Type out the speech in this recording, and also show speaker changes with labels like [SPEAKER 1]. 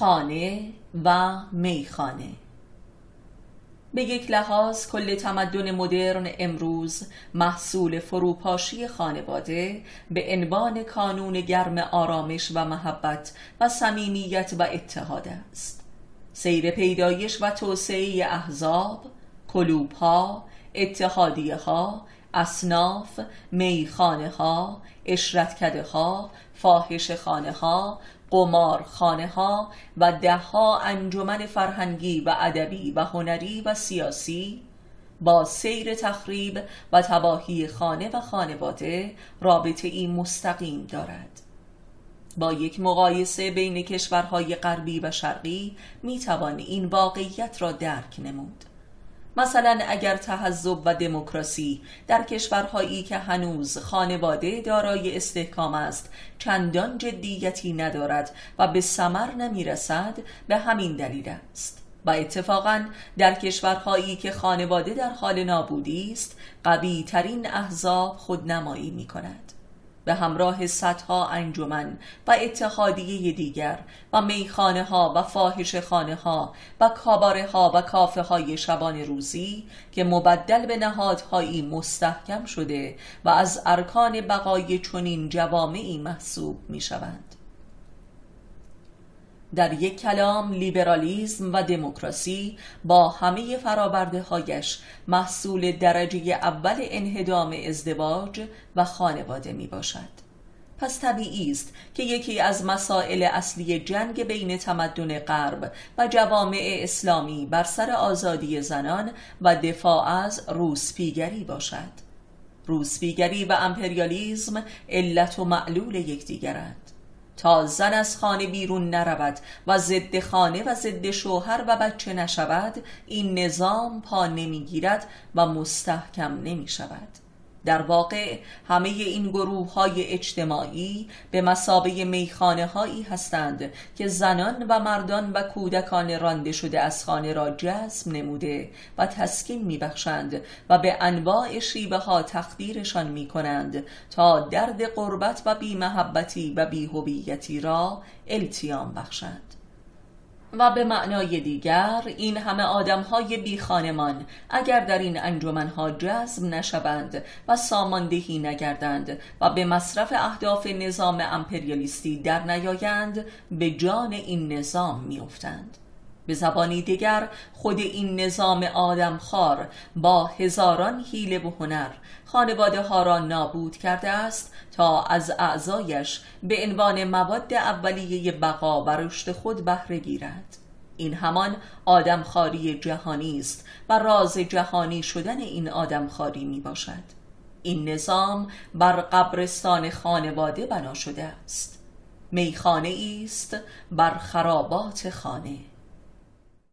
[SPEAKER 1] خانه و میخانه. به یک لحاظ کل تمدن مدرن امروز محصول فروپاشی خانواده به عنوان کانون گرم آرامش و محبت و صمیمیت و اتحاد است. سیر پیدایش و توسعه احزاب کلوبها اتحادیه ها اصناف میخانه ها اشرتکده ها فاحش خانه ها قمار ها و دهها انجمن فرهنگی و ادبی و هنری و سیاسی با سیر تخریب و تباهی خانه و خانواده رابطه ای مستقیم دارد. با یک مقایسه بین کشورهای غربی و شرقی می توان این واقعیت را درک نمود. مثلا اگر تحزب و دموکراسی در کشورهایی که هنوز خانواده دارای استحکام است چندان جدیتی ندارد و به ثمر نمی‌رسد به همین دلیل است. و اتفاقا در کشورهایی که خانواده در حال نابودی است قوی ترین احزاب خودنمایی می کند به همراه صدها انجمن و اتحادیه دیگر و میخانه ها و فاحش خانه ها و کاباره ها و کافه های شبان روزی که مبدل به نهادهایی مستحکم شده و از ارکان بقای چنین جوامعی محسوب می شوند در یک کلام لیبرالیزم و دموکراسی با همه فرابرده هایش محصول درجه اول انهدام ازدواج و خانواده می باشد پس طبیعی است که یکی از مسائل اصلی جنگ بین تمدن غرب و جوامع اسلامی بر سر آزادی زنان و دفاع از روسپیگری باشد. روسپیگری و امپریالیزم علت و معلول یکدیگرند. تا زن از خانه بیرون نرود و ضد خانه و ضد شوهر و بچه نشود این نظام پا نمی‌گیرد و مستحکم نمی شود در واقع همه این گروه های اجتماعی به مسابه میخانه هایی هستند که زنان و مردان و کودکان رانده شده از خانه را جذب نموده و تسکین میبخشند و به انواع شیوه ها تقدیرشان می کنند تا درد قربت و بیمحبتی و بیهویتی را التیام بخشند. و به معنای دیگر این همه آدم های بی خانمان اگر در این انجمنها جذب نشوند و ساماندهی نگردند و به مصرف اهداف نظام امپریالیستی در نیایند به جان این نظام میافتند. به زبانی دیگر خود این نظام آدمخوار با هزاران حیله و هنر خانواده ها را نابود کرده است تا از اعضایش به عنوان مواد اولیه بقا و رشد خود بهره گیرد. این همان آدمخواری جهانی است و راز جهانی شدن این آدمخواری می باشد. این نظام بر قبرستان خانواده بنا شده است. میخانه است بر خرابات خانه.